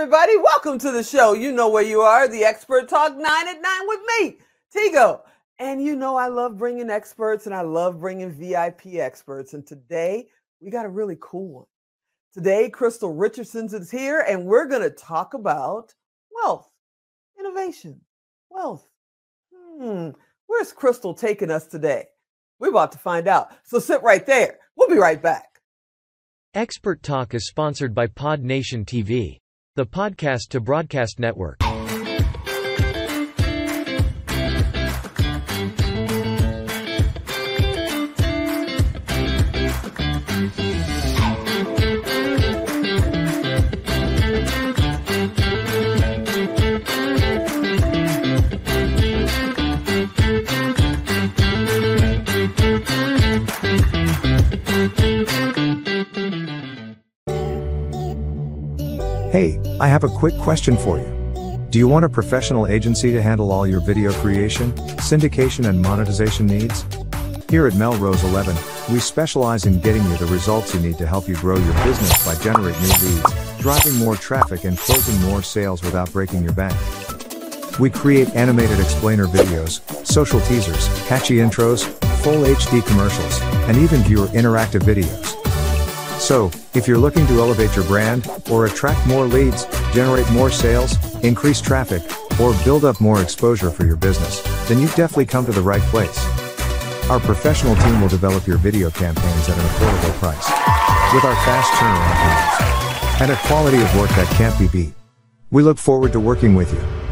everybody. Welcome to the show. You know where you are, the Expert Talk 9 at 9 with me, Tigo. And you know, I love bringing experts and I love bringing VIP experts. And today we got a really cool one. Today, Crystal Richardson is here, and we're going to talk about wealth, innovation, wealth. Hmm, where's Crystal taking us today? We're about to find out. So sit right there. We'll be right back. Expert Talk is sponsored by Pod Nation TV, the podcast to broadcast network. Hey, I have a quick question for you. Do you want a professional agency to handle all your video creation, syndication, and monetization needs? Here at Melrose 11, we specialize in getting you the results you need to help you grow your business by generating new leads, driving more traffic, and closing more sales without breaking your bank. We create animated explainer videos, social teasers, catchy intros, full HD commercials, and even viewer interactive videos. So, if you're looking to elevate your brand, or attract more leads, generate more sales, increase traffic, or build up more exposure for your business, then you've definitely come to the right place. Our professional team will develop your video campaigns at an affordable price. With our fast turnaround times. And a quality of work that can't be beat. We look forward to working with you.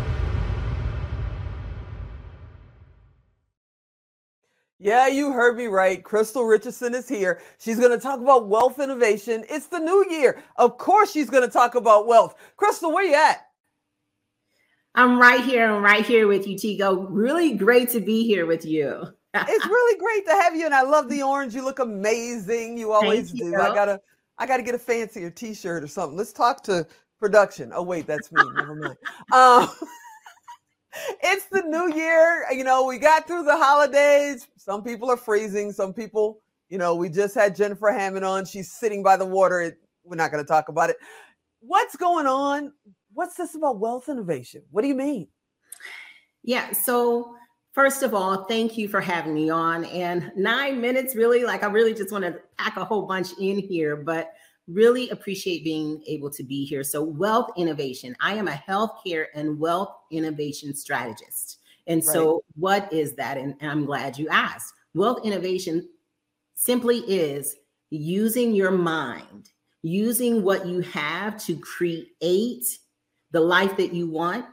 Yeah, you heard me right. Crystal Richardson is here. She's going to talk about wealth innovation. It's the new year. Of course, she's going to talk about wealth. Crystal, where are you at? I'm right here. I'm right here with you, Tigo. Really great to be here with you. it's really great to have you, and I love the orange. You look amazing. You always Thank do. I gotta, I gotta get a fancier T-shirt or something. Let's talk to production. Oh wait, that's me. Never mind. Um, it's the new year. You know, we got through the holidays. Some people are freezing. Some people, you know, we just had Jennifer Hammond on. She's sitting by the water. We're not going to talk about it. What's going on? What's this about wealth innovation? What do you mean? Yeah. So, first of all, thank you for having me on. And nine minutes, really, like I really just want to pack a whole bunch in here, but really appreciate being able to be here. So, wealth innovation. I am a healthcare and wealth innovation strategist. And right. so, what is that? And, and I'm glad you asked. Wealth innovation simply is using your mind, using what you have to create the life that you want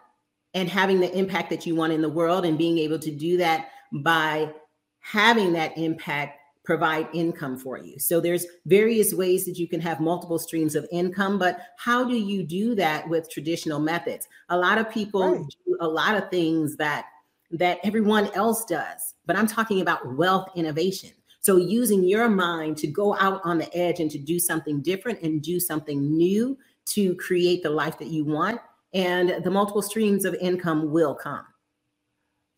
and having the impact that you want in the world, and being able to do that by having that impact provide income for you. So there's various ways that you can have multiple streams of income, but how do you do that with traditional methods? A lot of people right. do a lot of things that that everyone else does, but I'm talking about wealth innovation. So using your mind to go out on the edge and to do something different and do something new to create the life that you want and the multiple streams of income will come.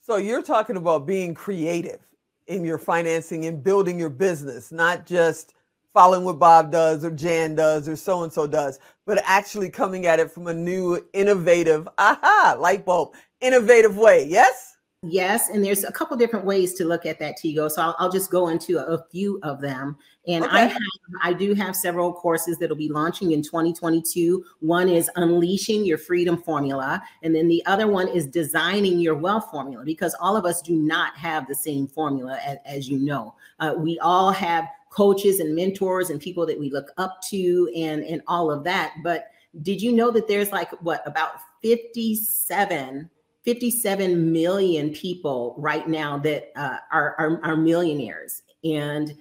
So you're talking about being creative in your financing and building your business, not just following what Bob does or Jan does or so and so does, but actually coming at it from a new, innovative, aha, light bulb, innovative way. Yes? Yes, and there's a couple different ways to look at that, Tigo. So I'll, I'll just go into a, a, few of them. And okay. I have, I do have several courses that'll be launching in 2022. One is unleashing your freedom formula, and then the other one is designing your wealth formula. Because all of us do not have the same formula, as, as you know. Uh, we all have coaches and mentors and people that we look up to, and and all of that. But did you know that there's like what about 57 57 million people right now that uh, are, are, are millionaires. And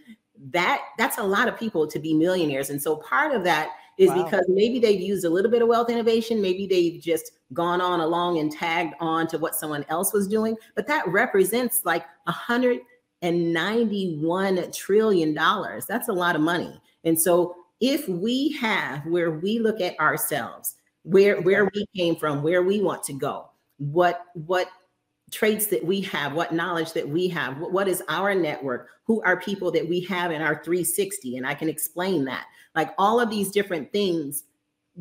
that that's a lot of people to be millionaires. And so part of that is wow. because maybe they've used a little bit of wealth innovation. Maybe they've just gone on along and tagged on to what someone else was doing. But that represents like 191 trillion dollars. That's a lot of money. And so if we have where we look at ourselves where where we came from where we want to go what what traits that we have, what knowledge that we have, what is our network, who are people that we have in our 360. And I can explain that. Like all of these different things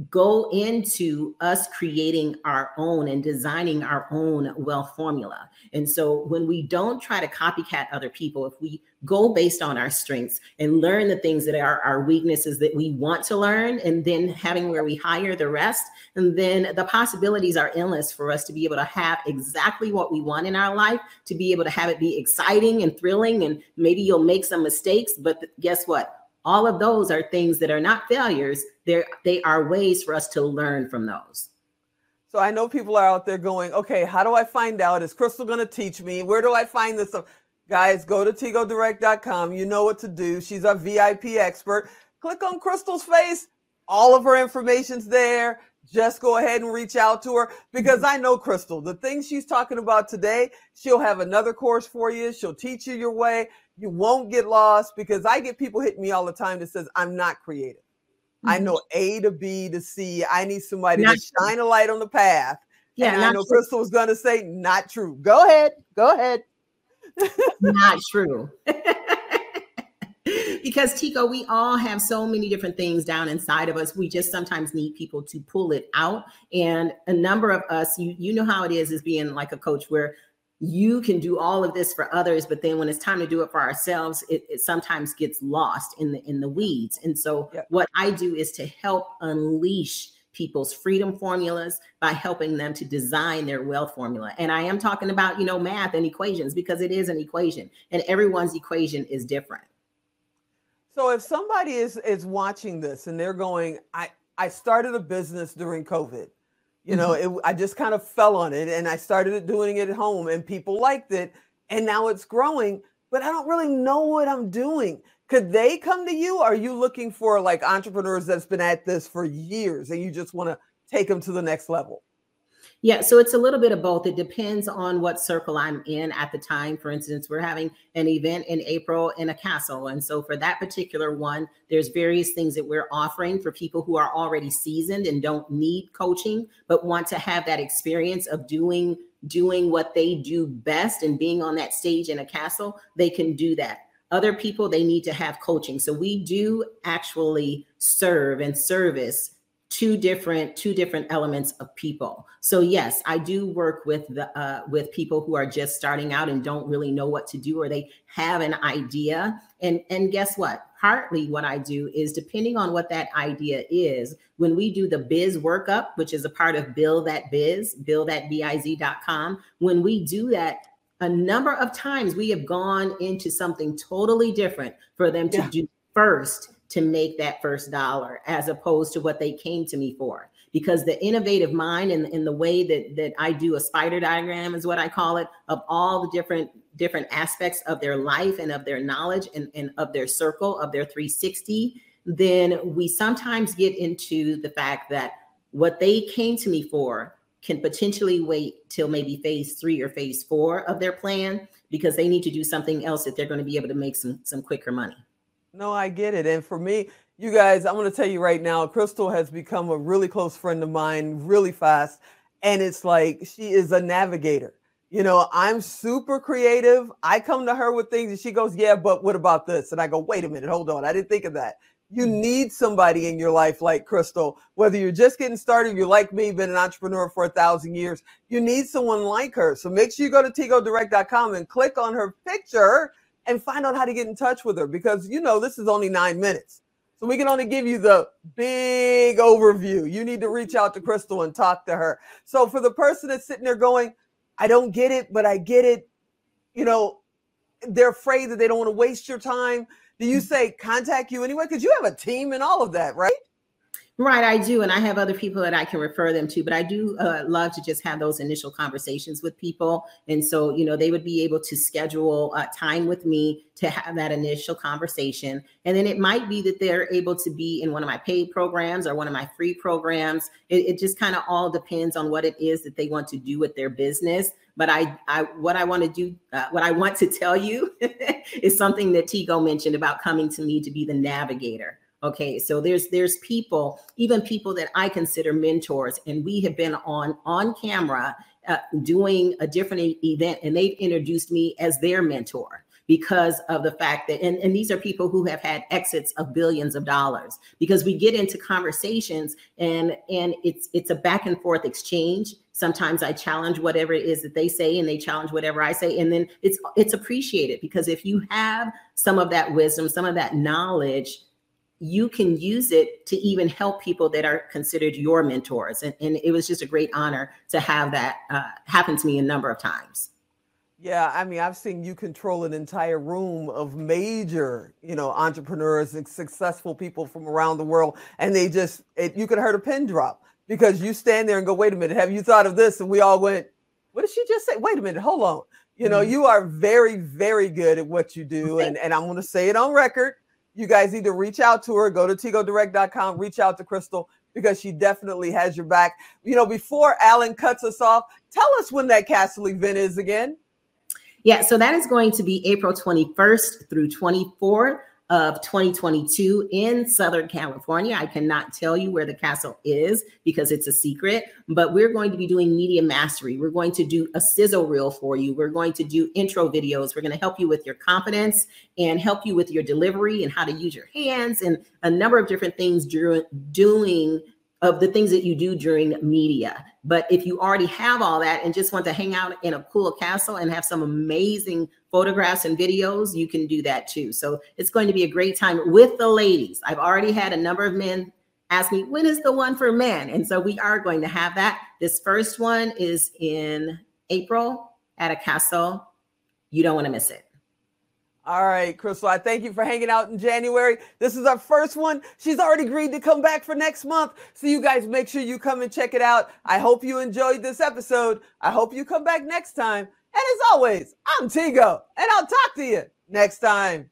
go into us creating our own and designing our own wealth formula. And so when we don't try to copycat other people, if we go based on our strengths and learn the things that are our weaknesses that we want to learn, and then having where we hire the rest, and then the possibilities are endless for us to be able to have exactly what we want in our life, to be able to have it be exciting and thrilling. And maybe you'll make some mistakes, but guess what? all of those are things that are not failures they're they are ways for us to learn from those. So i know people are out there going okay how do i find out? Is crystal going to teach me? Where do i find this? Guys go to tigodirect.com you know what to do. She's a vip expert. Click on crystal's face. All of her information's there. Just go ahead and reach out to her because I know Crystal, the things she's talking about today, she'll have another course for you. She'll teach you your way. You won't get lost because I get people hitting me all the time that says I'm not creative. Mm-hmm. I know A to B to C. I need somebody not to true. shine a light on the path. Yeah, and I know true. Crystal was going to say not true. Go ahead. Go ahead. not true. because Tigo, we all have so many different things down inside of us. We just sometimes need people to pull it out. And a number of us, you you know how it is, is being like a coach where you can do all of this for others but then when it's time to do it for ourselves it, it sometimes gets lost in the in the weeds. And so yep. what i do is to help unleash people's freedom formulas by helping them to design their wealth formula. And i am talking about you know math and equations because it is an equation and everyone's equation is different. So if somebody is is watching this and they're going i i started a business during covid you know, mm-hmm. it, I just kind of fell on it and I started doing it at home and people liked it and now it's growing, but I don't really know what I'm doing. Could they come to you? Are you looking for like entrepreneurs that's been at this for years and you just want to take them to the next level? Yeah, so it's a little bit of both. It depends on what circle I'm in at the time. For instance, we're having an event in April in a castle. And so for that particular one, there's various things that we're offering for people who are already seasoned and don't need coaching, but want to have that experience of doing doing what they do best and being on that stage in a castle, they can do that other people they need to have coaching so we do actually serve and service two different two different elements of people. So yes i do work with the uh, with people who are just starting out and don't really know what to do or they have an idea. And and guess what? Partly what i do is depending on what that idea is when we do the biz workup which is a part of build that biz build that biz.com when we do that a number of times we have gone into something totally different for them to yeah. do first to make that first dollar as opposed to what they came to me for. Because the innovative mind and, in the way that that i do a spider diagram is what i call it of all the different different aspects of their life and of their knowledge and, and of their circle of their 360 then we sometimes get into the fact that what they came to me for can potentially wait till maybe phase three or phase four of their plan because they need to do something else that they're going to be able to make some some quicker money no, I get it. And for me, you guys, I'm going to tell you right now, Crystal has become a really close friend of mine really fast. And it's like she is a navigator. You know, I'm super creative. I come to her with things and she goes, Yeah, but what about this? And I go, Wait a minute, hold on. I didn't think of that. You mm. need somebody in your life like Crystal, whether you're just getting started, you're like me, been an entrepreneur for a thousand years. You need someone like her. So make sure you go to tigodirect.com and click on her picture and find out how to get in touch with her because you know this is only nine minutes. So we can only give you the big overview. You need to reach out to Crystal and talk to her. So for the person that's sitting there going, I don't get it, but I get it, you know, they're afraid that they don't want to waste your time. Do you say contact you anyway? Because you have a team and all of that, right? Right, I do. And I have other people that I can refer them to, but I do uh, love to just have those initial conversations with people. And so, you know, they would be able to schedule uh, time with me to have that initial conversation. And then it might be that they're able to be in one of my paid programs or one of my free programs. It, it just kind of all depends on what it is that they want to do with their business. But I, I what I want to do, uh, what I want to tell you is something that Tigo mentioned about coming to me to be the navigator okay so there's there's people even people that i consider mentors and we have been on on camera uh, doing a different event and they've introduced me as their mentor because of the fact that, and, and these are people who have had exits of billions of dollars because we get into conversations and, and it's, it's a back and forth exchange. Sometimes I challenge whatever it is that they say and they challenge whatever I say. And then it's, it's appreciated because if you have some of that wisdom, some of that knowledge, you can use it to even help people that are considered your mentors. And, and it was just a great honor to have that uh, happen to me a number of times. Yeah, I mean, I've seen you control an entire room of major, you know, entrepreneurs and successful people from around the world, and they just, it, you could heard a pin drop because you stand there and go, "Wait a minute, have you thought of this?" And we all went, "What did she just say?" Wait a minute, hold on. You know, mm-hmm. you are very, very good at what you do, and and I'm going to say it on record you guys either reach out to her, go to tigodirect.com, reach out to Crystal because she definitely has your back. You know, before Alan cuts us off, tell us when that castle event is again. Yeah, so that is going to be April 21st through 24th of 2022 in Southern California. I cannot tell you where the castle is because it's a secret, but we're going to be doing media mastery. We're going to do a sizzle reel for you. We're going to do intro videos. We're going to help you with your confidence and help you with your delivery and how to use your hands and a number of different things during doing of the things that you do during media. But if you already have all that and just want to hang out in a cool castle and have some amazing photographs and videos, you can do that too. So it's going to be a great time with the ladies. I've already had a number of men ask me, when is the one for men? And so we are going to have that. This first one is in April at a castle. You don't want to miss it. All right, Crystal, I thank you for hanging out in January. This is our first one. She's already agreed to come back for next month. So you guys make sure you come and check it out. I hope you enjoyed this episode. I hope you come back next time. And as always, I'm Tigo, and I'll talk to you next time.